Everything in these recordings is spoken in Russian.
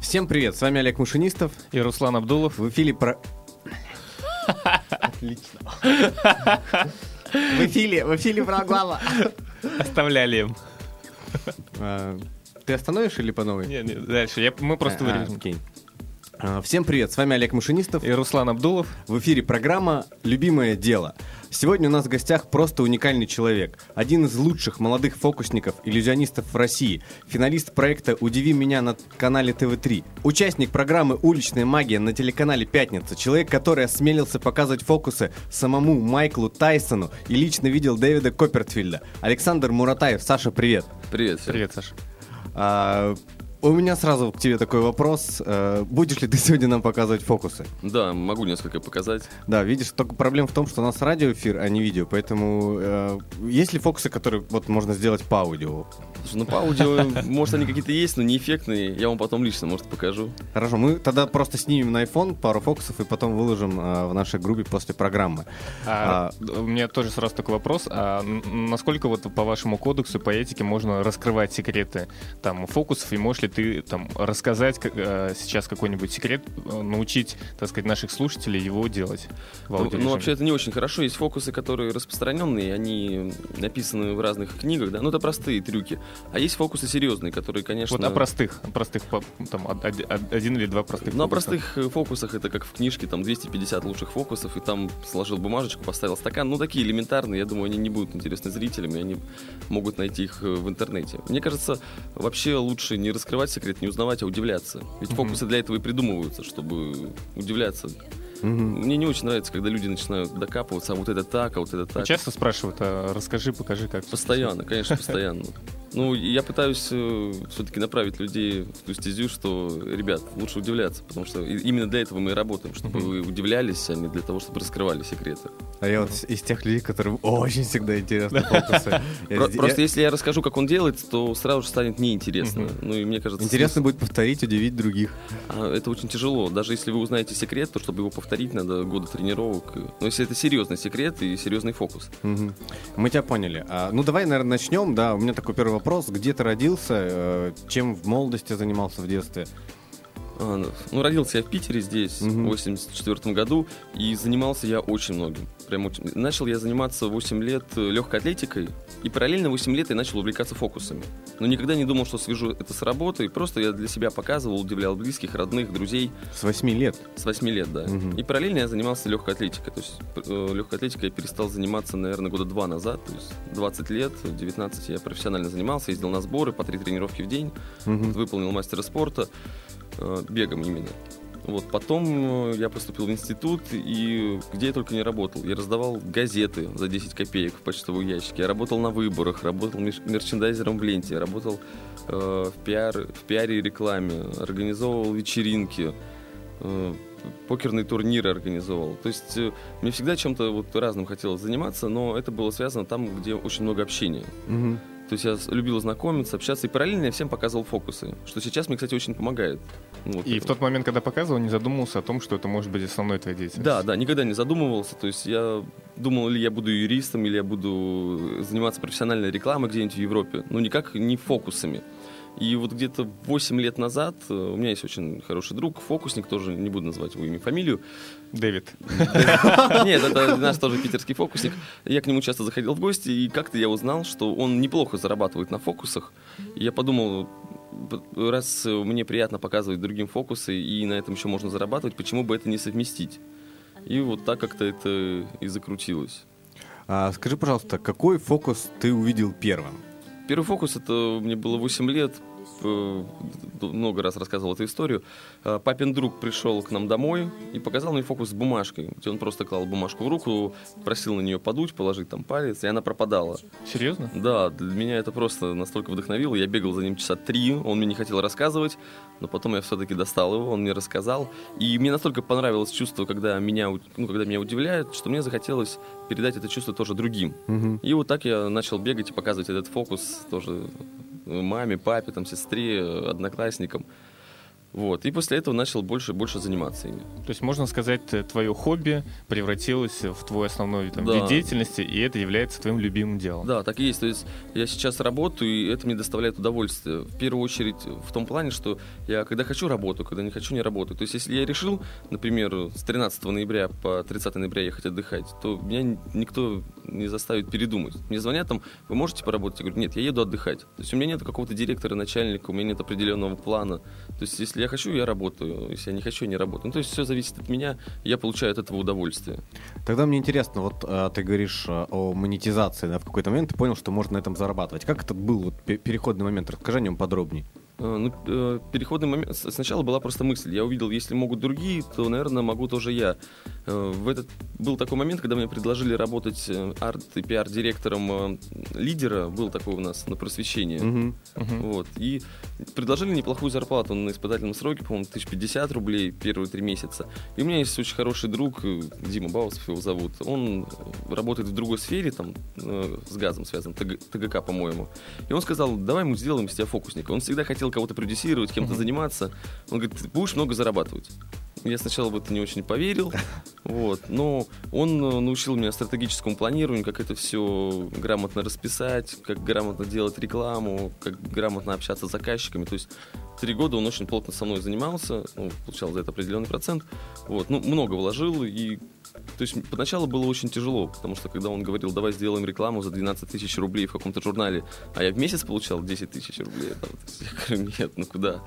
Всем привет, с вами Олег Мушинистов. И Руслан Абдулов. В эфире про... Отлично. В эфире, в эфире программа. Оставляли им. А, Ты остановишь или по новой? Нет, нет, дальше. Я, мы просто А, вырежем. окей. Всем привет, с вами Олег Мушинистов. И Руслан Абдулов. В эфире программа «Любимое дело». Сегодня у нас в гостях просто уникальный человек. Один из лучших молодых фокусников, иллюзионистов в России. Финалист проекта «Удиви меня» на канале ТВ-3. Участник программы «Уличная магия» на телеканале «Пятница». Человек, который осмелился показывать фокусы самому Майклу Тайсону и лично видел Дэвида Коппертфильда. Александр Муратаев. Саша, привет. Привет, всем. Привет, Саша. А, у меня сразу к тебе такой вопрос. А, будешь ли ты сегодня нам показывать фокусы? Да, могу несколько показать. Да, видишь, только проблема в том, что у нас радиоэфир, а не видео, поэтому э, есть ли фокусы, которые вот можно сделать по аудио? Слушай, ну по аудио, может, они какие-то есть, но не эффектные. Я вам потом лично, может, покажу. Хорошо, мы тогда просто снимем на iPhone пару фокусов и потом выложим э, в нашей группе после программы. А, У меня тоже сразу такой вопрос. А насколько вот по вашему кодексу, по этике можно раскрывать секреты там фокусов? И можешь ли ты там рассказать как- э, сейчас какой-нибудь секрет, э, научить, так сказать, наших слушателей его делать в Ну, ну, вообще, это не очень хорошо. Есть фокусы, которые распространенные, они написаны в разных книгах, да. Ну, это простые трюки. А есть фокусы серьезные, которые, конечно... Вот о простых, о простых, там, од- од- один или два простых Ну, о простых э, фокусах это как в книжке, там 250 лучших фокусов, и там сложил бумажечку, поставил стакан. Ну, такие элементарные, я думаю, они не будут интересны зрителям, и они могут найти их э, в интернете. Мне кажется, вообще лучше не раскрывать секрет, не узнавать, а удивляться. Ведь фокусы для этого и придумываются, чтобы удивляться. Мгм. Мне не очень нравится, когда люди начинают докапываться, а вот это так, а вот это так. Часто спрашивают, а расскажи, покажи, как. Постоянно, конечно, постоянно. Ну, я пытаюсь все-таки направить людей в ту стезю, что, ребят, лучше удивляться, потому что именно для этого мы и работаем, чтобы вы удивлялись, а не для того, чтобы раскрывали секреты. А я вот из тех людей, которым очень всегда интересны фокусы. Просто если я расскажу, как он делает, то сразу же станет неинтересно. Ну и мне кажется, Интересно будет повторить, удивить других. а, это очень тяжело. Даже если вы узнаете секрет, то чтобы его повторить, надо годы тренировок. Но если это серьезный секрет и серьезный фокус. Мы тебя поняли. А, ну, давай, наверное, начнем. Да, у меня такой первый вопрос. Где ты родился? Э, чем в молодости занимался в детстве? А, Ну, родился я в Питере здесь Мгм. в 84 году, и занимался я очень многим. Прям. Начал я заниматься 8 лет легкой атлетикой, и параллельно 8 лет я начал увлекаться фокусами. Но никогда не думал, что свяжу это с работой, просто я для себя показывал, удивлял близких, родных, друзей С 8 лет. с 8 лет, да. Мгм. И параллельно я занимался легкой атлетикой. То есть э, легкой атлетикой я перестал заниматься, наверное, года два назад. То есть 20 лет, 19 я профессионально занимался, ездил на сборы по три тренировки в день Мгм. выполнил мастера спорта, э, бегом именно. Вот, потом э, я поступил в институт, и где я только не работал. Я раздавал газеты за 10 копеек в почтовые ящики. Я работал на выборах, работал мерчендайзером в ленте, работал э, в, пиар, в пиаре и рекламе, организовывал вечеринки, э, покерные турниры организовывал. То есть э, мне всегда чем-то вот разным хотелось заниматься, но это было связано там, где очень много общения. Мгм. То есть я любил знакомиться, общаться, и параллельно я всем показывал фокусы, что сейчас мне, кстати, очень помогает. Ну, вот И в тот момент, когда показывал, не задумывался о том, что это может быть основной твоей деятельностью. Да, да, никогда не задумывался. То есть я думал, или я буду юристом, или я буду заниматься профессиональной рекламой где-нибудь в Европе. Но никак не фокусами. И вот где-то 8 лет назад э, у меня есть очень хороший друг, фокусник, тоже не буду называть его имя, и фамилию. Дэвид. Нет, это наш тоже питерский фокусник. Я к нему часто заходил в гости, и как-то я узнал, что он неплохо зарабатывает на фокусах. И я подумал, раз мне приятно показывать другим фокусы, и на этом еще можно зарабатывать, почему бы это не совместить? И вот так как-то это и закрутилось. А, скажи, пожалуйста, какой фокус ты увидел первым? Первый фокус, это мне было 8 лет, много раз рассказывал эту историю. Э, Папин друг пришел к нам домой и показал мне фокус с бумажкой, где он просто клал бумажку в руку, просил на нее подуть, положить там палец, и она пропадала. Серьезно? Да, для меня это просто настолько вдохновило. Я бегал за ним часа три, он мне не хотел рассказывать, но потом я все-таки достал его, он мне рассказал. И мне настолько понравилось чувство, когда меня, ну, когда меня удивляют, что мне захотелось передать это чувство тоже другим. Мгм. И вот так я начал бегать и показывать этот фокус тоже маме, папе, там, сестре, одноклассникам. Вот. И после этого начал больше и больше заниматься ими. То есть, можно сказать, твое хобби превратилось в твой основной там, Да. вид деятельности, и это является твоим любимым делом. Да, так и есть. То есть я сейчас работаю, и это мне доставляет удовольствие. В первую очередь в том плане, что я когда хочу работаю, когда не хочу не работаю. То есть если я решил, например, с 13 ноября по 30 ноября ехать отдыхать, то меня никто не заставит передумать. Мне звонят там, вы можете поработать? Я говорю, нет, я еду отдыхать. То есть у меня нет какого-то директора, начальника, у меня нет определенного плана. То есть если я хочу, я работаю. Если я не хочу, я не работаю. Ну, то есть все зависит от меня, я получаю от этого удовольствие. Тогда мне интересно, вот э, ты говоришь э, о монетизации, да, в какой-то момент ты понял, что можно на этом зарабатывать. Как это был вот, пе- переходный момент? Расскажи о нем подробнее. Э, Ну, э, переходный момент. Сначала была просто мысль. Я увидел, если могут другие, то, наверное, могу тоже я. Э, В этот был такой момент, когда мне предложили работать арт- и пиар-директором лидера. Был такой у нас на просвещении. Мгм. Мгм. Вот. И предложили неплохую зарплату на испытательном сроке, по-моему, 1050 рублей первые три месяца. И у меня есть очень хороший друг, Дима Баусов его зовут. Он работает в другой сфере, там, с газом связан, ТГ ТГК, по-моему. И он сказал, давай мы сделаем из тебя фокусника. Он всегда хотел кого-то продюсировать, кем-то заниматься. Он говорит, ты будешь много зарабатывать. Я сначала в это не очень поверил, вот, но он э, научил меня стратегическому планированию, как это все грамотно расписать, как грамотно делать рекламу, как грамотно общаться с заказчиками. То есть три года он очень плотно со мной занимался, ну, получал за это определенный процент. Вот, ну, много вложил, и то есть поначалу было очень тяжело, потому что когда он говорил, давай сделаем рекламу за 12 тысяч рублей в каком-то журнале, а я в месяц получал 10 тысяч рублей, там, я говорю, нет, ну куда?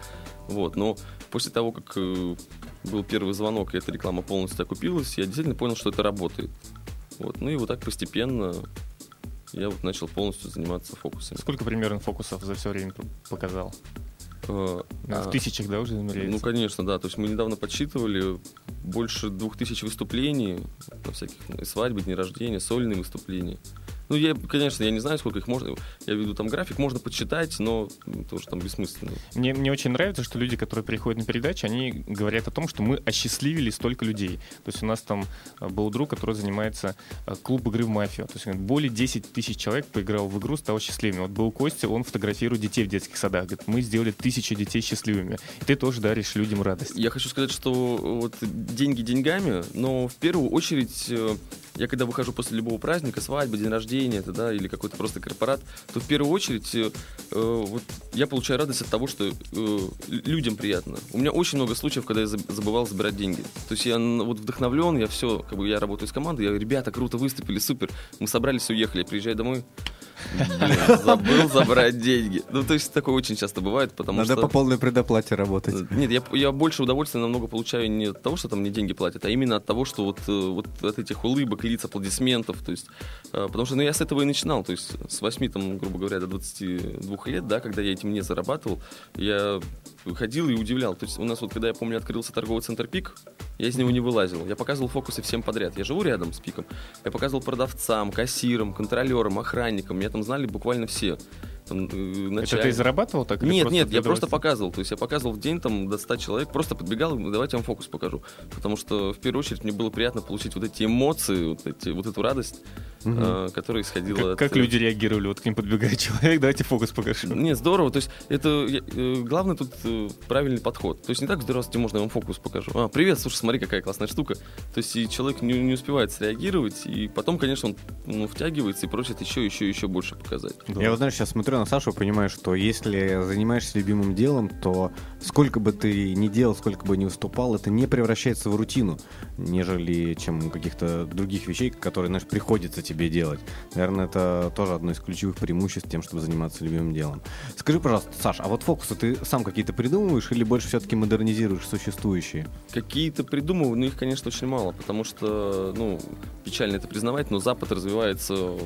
Вот, но после того, как э, был первый звонок, и эта реклама полностью окупилась, я действительно понял, что это работает. Вот, ну и вот так постепенно я вот начал полностью заниматься фокусами. Сколько примерно фокусов за все время показал? Э, Ну, а, В тысячах, да, уже Ну, измеряется? конечно, да. То есть мы недавно подсчитывали больше двух тысяч выступлений на всяких ну, свадьбы, дни рождения, сольные выступления. Ну, я, конечно, я не знаю, сколько их можно. Я веду там график, можно подсчитать, но тоже там бессмысленно. Мне, мне очень нравится, что люди, которые приходят на передачи, они говорят о том, что мы осчастливили столько людей. То есть у нас там э, был друг, который занимается э, клуб игры в мафию. То есть говорит, более 10 тысяч человек поиграл в игру, стал счастливыми. Вот был Костя, он фотографирует детей в детских садах. Говорит, мы сделали тысячу детей счастливыми. И ты тоже даришь людям радость. Я хочу сказать, что вот деньги деньгами, но в первую очередь э, я когда выхожу после любого праздника, свадьбы, день рождения, это, да, или какой-то просто корпорат, то в первую очередь э, э, вот я получаю радость от того, что э, людям приятно. У меня очень много случаев, когда я заб- забывал забирать деньги. То есть я вот вдохновлен, я все, как бы я работаю с командой, я ребята, круто выступили, супер, мы собрались, уехали, я приезжаю домой, блин, забыл забрать деньги. Ну, то есть такое очень часто бывает, потому Надо что... по полной предоплате работать. Нет, я, я больше удовольствия намного получаю не от того, что там мне деньги платят, а именно от того, что вот, э, вот от этих улыбок, лиц, аплодисментов, то есть, э, потому что ну, я с этого и начинал, то есть с 8, там, грубо говоря, до 22 лет, да, когда я этим не зарабатывал, я ходил и удивлял. То есть у нас вот, когда я помню, открылся торговый центр «Пик», я из него не вылазил. Я показывал фокусы всем подряд. Я живу рядом с «Пиком». Я показывал продавцам, кассирам, контролерам, охранникам. Меня там знали буквально все. Там, э, Это ты зарабатывал так? Нет, просто нет, я просто показывал. То есть я показывал в день там до 100 человек, просто подбегал, давайте я вам фокус покажу. Потому что в первую очередь мне было приятно получить вот эти эмоции, вот, эти, вот эту радость, э, которая исходила Как, от... как люди реагировали? Вот к ним подбегает человек, давайте фокус покажи. Нет, здорово. То есть это э, главное тут э, правильный подход. То есть не так здравствуйте, можно я вам фокус покажу. А, привет, слушай, смотри, какая классная штука. То есть и человек не, не успевает среагировать, и потом, конечно, он ну, втягивается и просит еще, еще, еще больше показать. Я вот, знаешь, сейчас смотрю на Сашу и понимаю, что если занимаешься любимым делом, то сколько бы ты ни делал, сколько бы ни выступал, это не превращается в рутину, нежели чем каких-то других вещей, которые, знаешь, приходится тебе делать. Наверное, это тоже одно из ключевых преимуществ тем, чтобы заниматься любимым делом. Скажи, пожалуйста, Саш, а вот фокусы ты сам какие-то придумываешь или больше все-таки модернизируешь существующие? Какие-то придумываю, но их, конечно, очень мало, потому что, ну, печально это признавать, но Запад развивается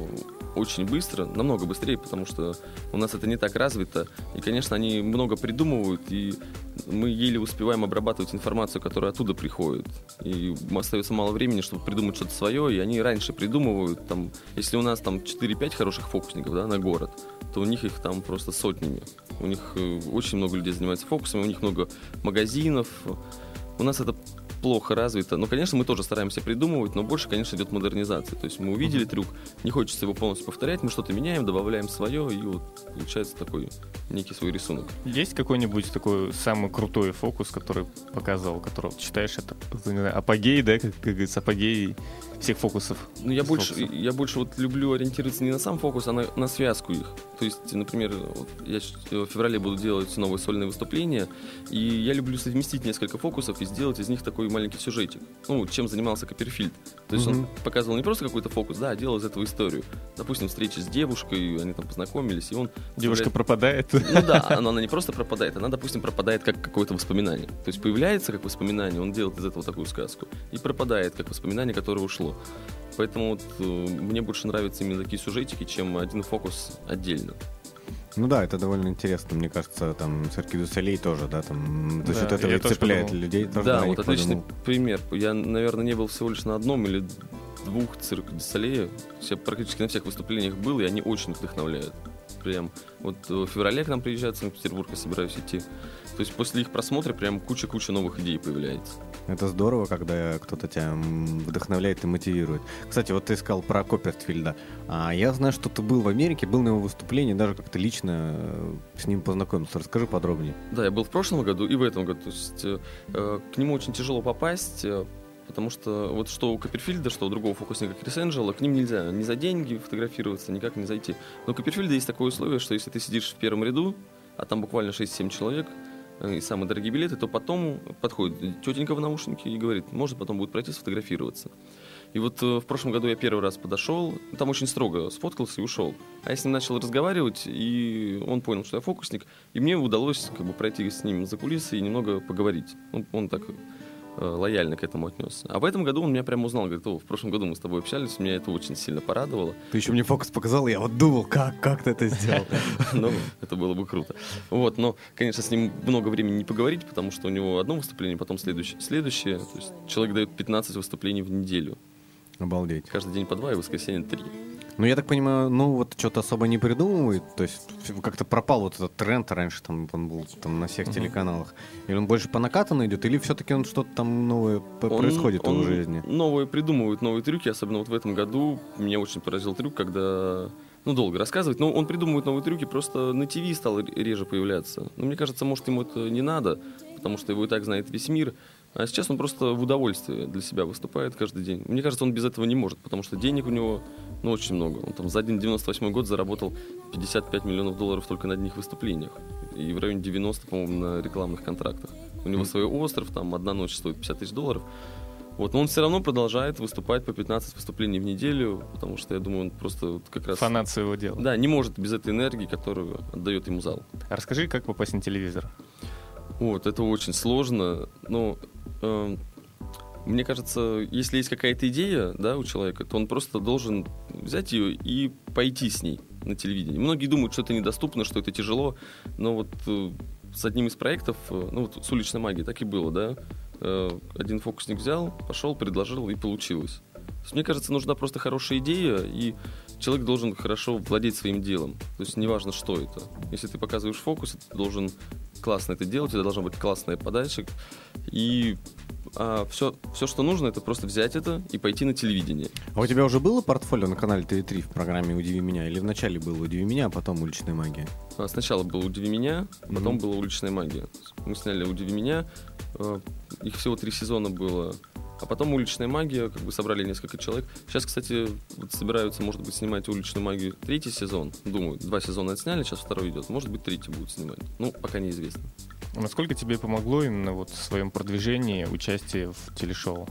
очень быстро, намного быстрее, потому что у нас это не так развито. И, конечно, они много придумывают, и мы еле успеваем обрабатывать информацию, которая оттуда приходит. И остается мало времени, чтобы придумать что-то свое, и они раньше придумывают. Там, если у нас там 4-5 хороших фокусников да, на город, то у них их там просто сотнями. У них э, очень много людей занимается фокусами, у них много магазинов. У нас это плохо развито. Но, конечно, мы тоже стараемся придумывать, но больше, конечно, идет модернизация. То есть мы увидели трюк, не хочется его полностью повторять, мы что-то меняем, добавляем свое, и вот получается такой некий свой рисунок. Есть какой-нибудь такой самый крутой фокус, который показывал, который считаешь это не знаю, апогей, да, как, как говорится, апогей всех фокусов? Ну, я больше, я больше вот люблю ориентироваться не на сам фокус, а на, на связку их. То есть, например, вот я в феврале буду делать новые сольные выступления, и я люблю совместить несколько фокусов и сделать из них такой маленький сюжетик. Ну, чем занимался Копперфильд. То есть mm-hmm. он показывал не просто какой-то фокус, да, а делал из этого историю. Допустим, встреча с девушкой, они там познакомились, и он... Девушка пропадает? Ну да, но она не просто пропадает, она, допустим, пропадает как какое-то воспоминание. То есть появляется как воспоминание, он делает из этого такую сказку, и пропадает как воспоминание, которое ушло. Поэтому вот, э, мне больше нравятся именно такие сюжетики, чем один фокус отдельно. Ну да, это довольно интересно, мне кажется, там Цирки Дюсалей тоже, да, там за счет этого и цепляет людей. Тоже да, вот отличный подумал. пример. Я, наверное, не был всего лишь на одном или двух Цирк дю Солея. Я практически на всех выступлениях был, и они очень вдохновляют. Прям вот в феврале к нам приезжают в Санкт-Петербург, я собираюсь идти. То есть после их просмотра прям куча-куча новых идей появляется. Это здорово, когда кто-то тебя вдохновляет и мотивирует. Кстати, вот ты сказал про Копперфильда. А я знаю, что ты был в Америке, был на его выступлении, даже как-то лично э, с ним познакомился. Расскажи подробнее. Да, я был в прошлом году и в этом году. То есть э, э к нему очень тяжело попасть, э, потому что вот что у Копперфильда, что у другого фокусника Крис Энджела, к ним нельзя ни за деньги фотографироваться, никак не зайти. Но у Копперфильда есть такое условие, что если ты сидишь в первом ряду, а там буквально 6-7 человек, Э, и самые дорогие билеты, то потом подходит тетенька в наушнике и говорит, может потом будет пройти сфотографироваться. И вот э, в прошлом году я первый раз подошел, там очень строго сфоткался и ушел. А я с ним начал разговаривать, и он понял, что я фокусник, и мне удалось как бы пройти с ним за кулисы и немного поговорить. Он, он так лояльно к этому отнесся. А в этом году он меня прямо узнал, говорит, в прошлом году мы с тобой общались, меня это очень сильно порадовало. Ты еще мне фокус показал, я вот думал, как, как ты это сделал. Ну, это было бы круто. Вот, но, конечно, с ним много времени не поговорить, потому что у него одно выступление, потом следующее. Следующее, то есть человек дает 15 выступлений в неделю. Обалдеть. Каждый день по два и воскресенье три. Ну, я так понимаю, ну, вот что-то особо не придумывает, то есть как-то пропал вот этот тренд раньше, там, он был там на всех uh-huh. телеканалах. Или он больше по накатанной идет, или все-таки он что-то там новое он, происходит он в жизни? Новые придумывают, новые трюки, особенно вот в этом году. Меня очень поразил трюк, когда ну, долго рассказывать, но он придумывает новые трюки, просто на ТВ стал реже появляться. Но мне кажется, может, ему это не надо, потому что его и так знает весь мир. А сейчас он просто в удовольствие для себя выступает каждый день. Мне кажется, он без этого не может, потому что денег у него ну, очень много. Он там за один 98 год заработал 55 миллионов долларов только на одних выступлениях. И в районе 90, по-моему, на рекламных контрактах. У него свой остров, там одна ночь стоит 50 тысяч долларов. Вот, но он все равно продолжает выступать по 15 выступлений в неделю, потому что, я думаю, он просто вот как раз... Фанат своего дела. Да, не может без этой энергии, которую отдает ему зал. А расскажи, как попасть на телевизор? Вот, это очень сложно. Но э, мне кажется, если есть какая-то идея да, у человека, то он просто должен взять ее и пойти с ней на телевидении. Многие думают, что это недоступно, что это тяжело, но вот э, с одним из проектов, э, ну вот с уличной магией так и было, да, э, один фокусник взял, пошел, предложил и получилось. Есть, мне кажется, нужна просто хорошая идея, и человек должен хорошо владеть своим делом. То есть неважно, что это. Если ты показываешь фокус, ты должен классно это делать, у тебя должна быть классная подача. И а, все, все, что нужно, это просто взять это и пойти на телевидение. А у тебя уже было портфолио на канале ТВ3 в программе «Удиви меня»? Или вначале было «Удиви меня», а потом «Уличная магия»? А, сначала было «Удиви меня», потом mm-hmm. была «Уличная магия». Мы сняли «Удиви меня», а, их всего три сезона было а потом уличная магия, как бы собрали несколько человек. Сейчас, кстати, вот собираются, может быть, снимать уличную магию третий сезон. Думаю, два сезона отсняли, сейчас второй идет. Может быть, третий будут снимать. Ну, пока неизвестно. А насколько тебе помогло именно вот в своем продвижении участие в телешоу?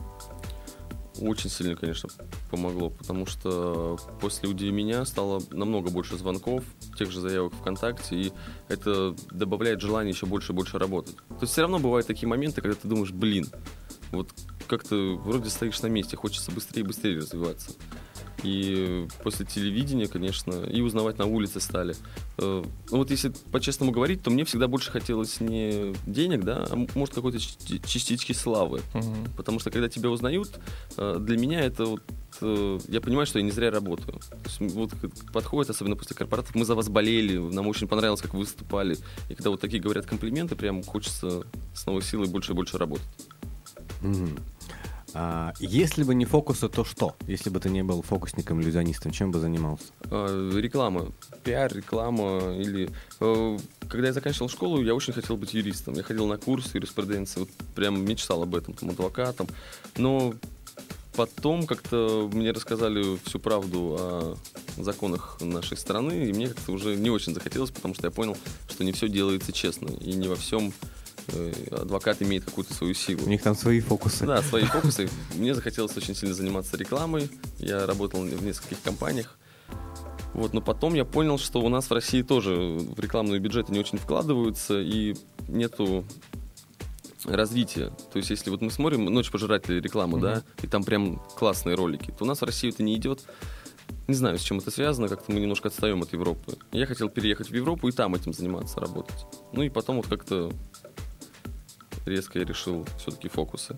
Очень сильно, конечно, помогло, потому что после «Удиви меня» стало намного больше звонков, тех же заявок ВКонтакте, и это добавляет желание еще больше и больше работать. То есть все равно бывают такие моменты, когда ты думаешь, блин, вот как-то вроде стоишь на месте, хочется быстрее и быстрее развиваться. И после телевидения, конечно, и узнавать на улице стали. Э, ну вот если по-честному говорить, то мне всегда больше хотелось не денег, да, а может какой-то частички славы. Угу. Потому что когда тебя узнают, э, для меня это вот э, я понимаю, что я не зря работаю. вот подходит, особенно после корпоратов, мы за вас болели, нам очень понравилось, как вы выступали. И когда вот такие говорят комплименты, прям хочется с новой силой больше и больше работать. Мгм. А, если бы не фокусы, то что? Если бы ты не был фокусником, иллюзионистом, чем бы занимался? А, Реклама, пиар, реклама или... э, Когда я заканчивал школу, я очень хотел быть юристом. Я ходил на курсы юриспруденции, вот прям мечтал об этом, там, адвокатом. Но потом как-то мне рассказали всю правду о законах нашей страны, и мне как-то уже не очень захотелось, потому что я понял, что не все делается честно, и не во всем адвокат имеет какую-то свою силу. У них там свои фокусы. Да, свои фокусы. Мне захотелось очень сильно заниматься рекламой. Я работал в нескольких компаниях. Вот, но потом я понял, что у нас в России тоже в рекламные бюджеты не очень вкладываются, и нету развития. То есть, если вот мы смотрим «Ночь пожирателей» рекламу, да, и там прям классные ролики, то у нас в Россию это не идет. Не знаю, с чем это связано, как-то мы немножко отстаем от Европы. Я хотел переехать в Европу и там этим заниматься, работать. Ну и потом вот как-то резко я решил все-таки фокусы.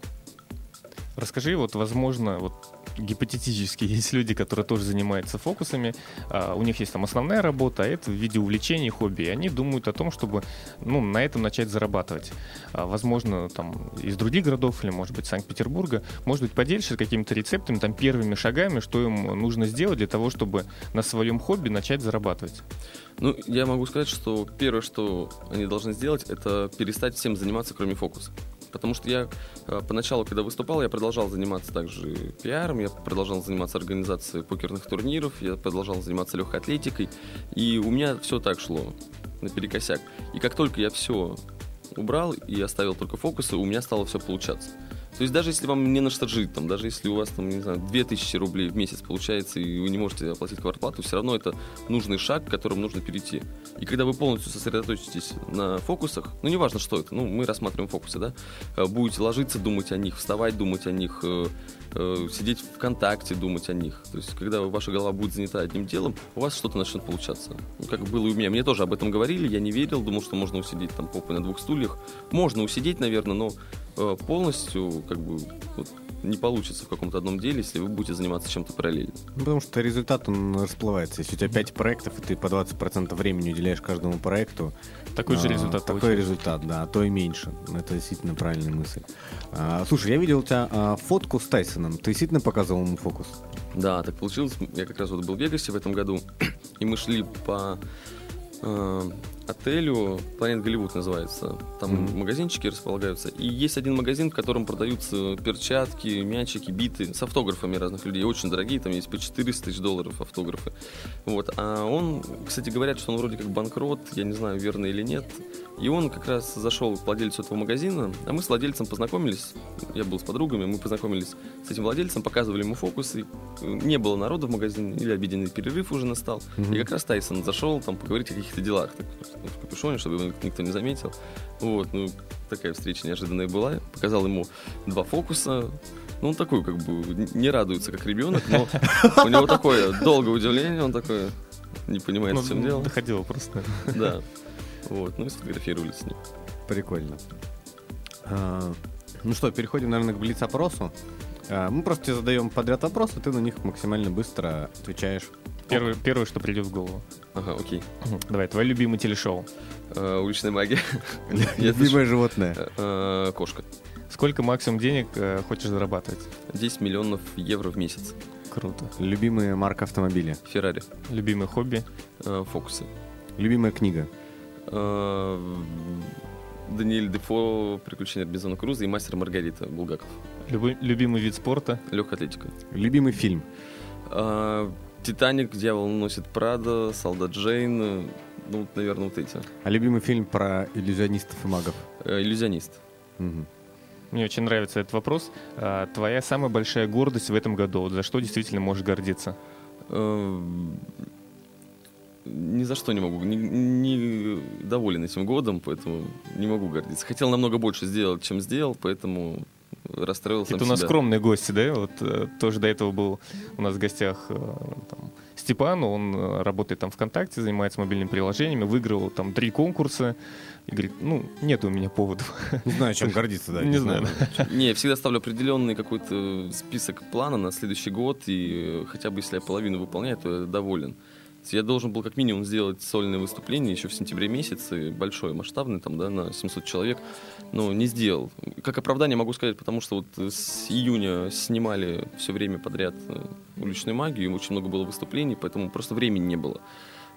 Расскажи, вот, возможно, вот гипотетически есть люди, которые тоже занимаются фокусами, а, у них есть там основная работа, а это в виде увлечений, хобби, и они думают о том, чтобы ну, на этом начать зарабатывать. А, возможно, там из других городов или, может быть, Санкт-Петербурга, может быть, поделишься какими-то рецептами, там первыми шагами, что им нужно сделать для того, чтобы на своем хобби начать зарабатывать. Ну, я могу сказать, что первое, что они должны сделать, это перестать всем заниматься, кроме фокуса. Потому что я э, поначалу, когда выступал, я продолжал заниматься также пиаром, я продолжал заниматься организацией покерных турниров, я продолжал заниматься легкой атлетикой, и у меня все так шло наперекосяк. И как только я все убрал и оставил только фокусы, у меня стало все получаться. То есть даже если вам не на что жить, там, даже если у вас там, не знаю, 2000 рублей в месяц получается, и вы не можете оплатить квартплату, все равно это нужный шаг, к которому нужно перейти. И когда вы полностью сосредоточитесь на фокусах, ну неважно, что это, ну мы рассматриваем фокусы, да, э, будете ложиться, думать о них, вставать, думать о них, э, сидеть ВКонтакте, думать о них. То есть когда ваша голова будет занята одним делом, у вас что-то начнет получаться. Ну, как было и у меня. Мне тоже об этом говорили, я не верил, думал, что можно усидеть там попой на двух стульях. Можно усидеть, наверное, но э, полностью как бы вот, не получится в каком-то одном деле, если вы будете заниматься чем-то параллельно. Ну, потому что результат, он расплывается. Если у тебя 5 проектов, и ты по 20% времени уделяешь каждому проекту, Такой же а, результат Такой получается. результат, да, а то и меньше. Это действительно правильная мысль. А, слушай, я видел у тебя а, фотку с Тайсоном. Ты действительно показывал ему фокус? Да, так получилось. Я как раз вот был в Вегасе в этом году, и мы шли по э, отелю, Планет Голливуд называется. Там Мгм. магазинчики располагаются. И есть один магазин, в котором продаются перчатки, мячики, биты с автографами разных людей. Очень дорогие, там есть по 400 тысяч долларов автографы. Вот. А он, кстати, говорят, что он вроде как банкрот, я не знаю, верно или нет. И он как раз зашел к владельцу этого магазина, а мы с владельцем познакомились. Я был с подругами, мы познакомились с этим владельцем, показывали ему фокусы. Не было народа в магазине, или обеденный перерыв уже настал. Мгм. И как раз Тайсон зашел там поговорить о каких-то делах. Так, в капюшоне, чтобы его никто не заметил. Вот, ну, такая встреча неожиданная была. Показал ему два фокуса. Ну, он такой, как бы, не радуется, как ребенок, но у него такое долгое удивление, он такой не понимает, Ну, в чем дело. Доходило просто. Да. Вот, ну и сфотографировались с ним. Прикольно. А, ну что, переходим, наверное, к блиц-опросу. А, мы просто тебе задаем подряд вопросы, ты на них максимально быстро отвечаешь. Первое, первое, что придет в голову. Ага, окей. Давай, твое любимое телешоу. Э, Уличная магия. Любимое животное. Э, Кошка. Сколько максимум денег э, хочешь зарабатывать? 10 миллионов евро в месяц. Круто. Любимая марка автомобиля. Феррари. Любимое хобби? Э, Фокусы. Любимая книга. Э, Даниэль Дефо, Приключения Робинзона Круза и Мастер Маргарита Булгаков. Люби- любимый вид спорта? Легкая атлетика. Любимый фильм. А, Титаник, Дьявол носит Прада, Солдат Джейн. э, Ну, вот, наверное, вот эти. А любимый фильм про иллюзионистов и магов. Иллюзионист. Мгм. Мне очень нравится этот вопрос. А, Твоя самая большая гордость в этом году? Вот за что действительно можешь гордиться? Ни за что не могу. Не, не доволен этим годом, поэтому не могу гордиться. Хотел намного больше сделать, чем сделал, поэтому расстроил сам Это у нас себя. скромные гости, да? Вот э, тоже до этого был у нас в гостях э, там, Степан, он э, работает там ВКонтакте, занимается мобильными приложениями, выиграл там три конкурса и говорит, ну, нет у меня поводов. Не знаю, чем гордиться, да. Не знаю. Не, я всегда ставлю определенный какой-то список плана на следующий год, и хотя бы если я половину выполняю, то я доволен. Я должен был как минимум сделать сольное выступление еще в сентябре месяце, большое, масштабное, там, да, на 700 человек, но не сделал. Как оправдание могу сказать, потому что вот с июня снимали все время подряд э, уличную магию, очень много было выступлений, поэтому просто времени не было.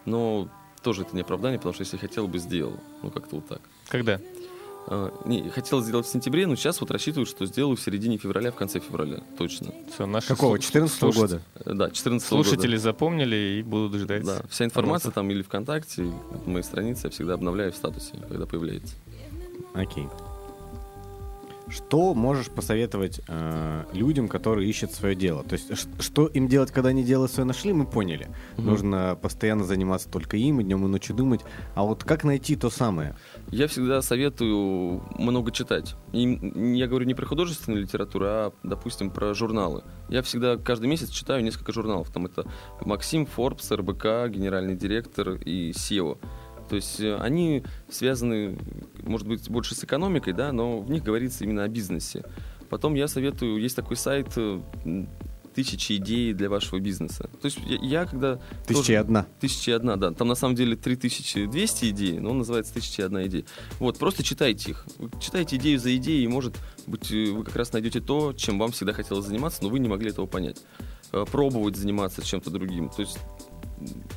Но тоже это не оправдание, потому что если хотел бы, сделал. Ну, как-то вот так. Когда? А, не, хотел сделать в сентябре, но сейчас вот рассчитываю, что сделаю в середине февраля, в конце февраля, точно. Все, наши Какого? слуш- 14 слушать- года? Да, 14 Слушатели запомнили и будут ждать. Да, вся информация анонсов. там или ВКонтакте, или на моей странице я всегда обновляю в статусе, когда появляется. Окей. Что можешь посоветовать э, людям, которые ищут свое дело? То есть, что им делать, когда они дело свое нашли, мы поняли. Мгм. Нужно постоянно заниматься только им, и днем и ночью думать. А вот как найти то самое? Я всегда советую много читать. И я говорю не про художественную литературу, а, допустим, про журналы. Я всегда каждый месяц читаю несколько журналов. Там это Максим, Forbes, РБК, генеральный директор и SEO. То есть э, они связаны, может быть, больше с экономикой, да, но в них говорится именно о бизнесе. Потом я советую, есть такой сайт э, «Тысячи идей для вашего бизнеса». То есть я, я когда... Тысяча тоже- и одна. Тысяча и одна, да. Там на самом деле 3200 идей, но он называется тысяча и одна идея. Вот, просто читайте их. Читайте идею за идеей, и, может быть, э, вы как раз найдете то, чем вам всегда хотелось заниматься, но вы не могли этого понять. Пробовать заниматься чем-то другим. То есть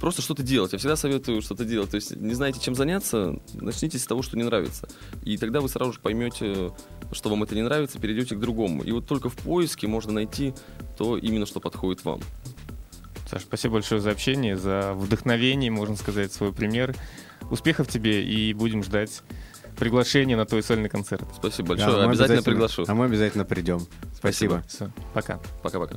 просто что-то делать. Я всегда советую что-то делать. То есть не знаете, чем заняться, начните с того, что не нравится. И тогда вы сразу же поймете, что вам это не нравится, перейдете к другому. И вот только в поиске можно найти то именно, что подходит вам. Саш, спасибо большое за общение, за вдохновение, можно сказать, свой пример. Успехов тебе и будем ждать приглашения на твой сольный концерт. Спасибо большое. мы обязательно приглашу. А мы обязательно придем. Спасибо. Все, пока. Пока-пока.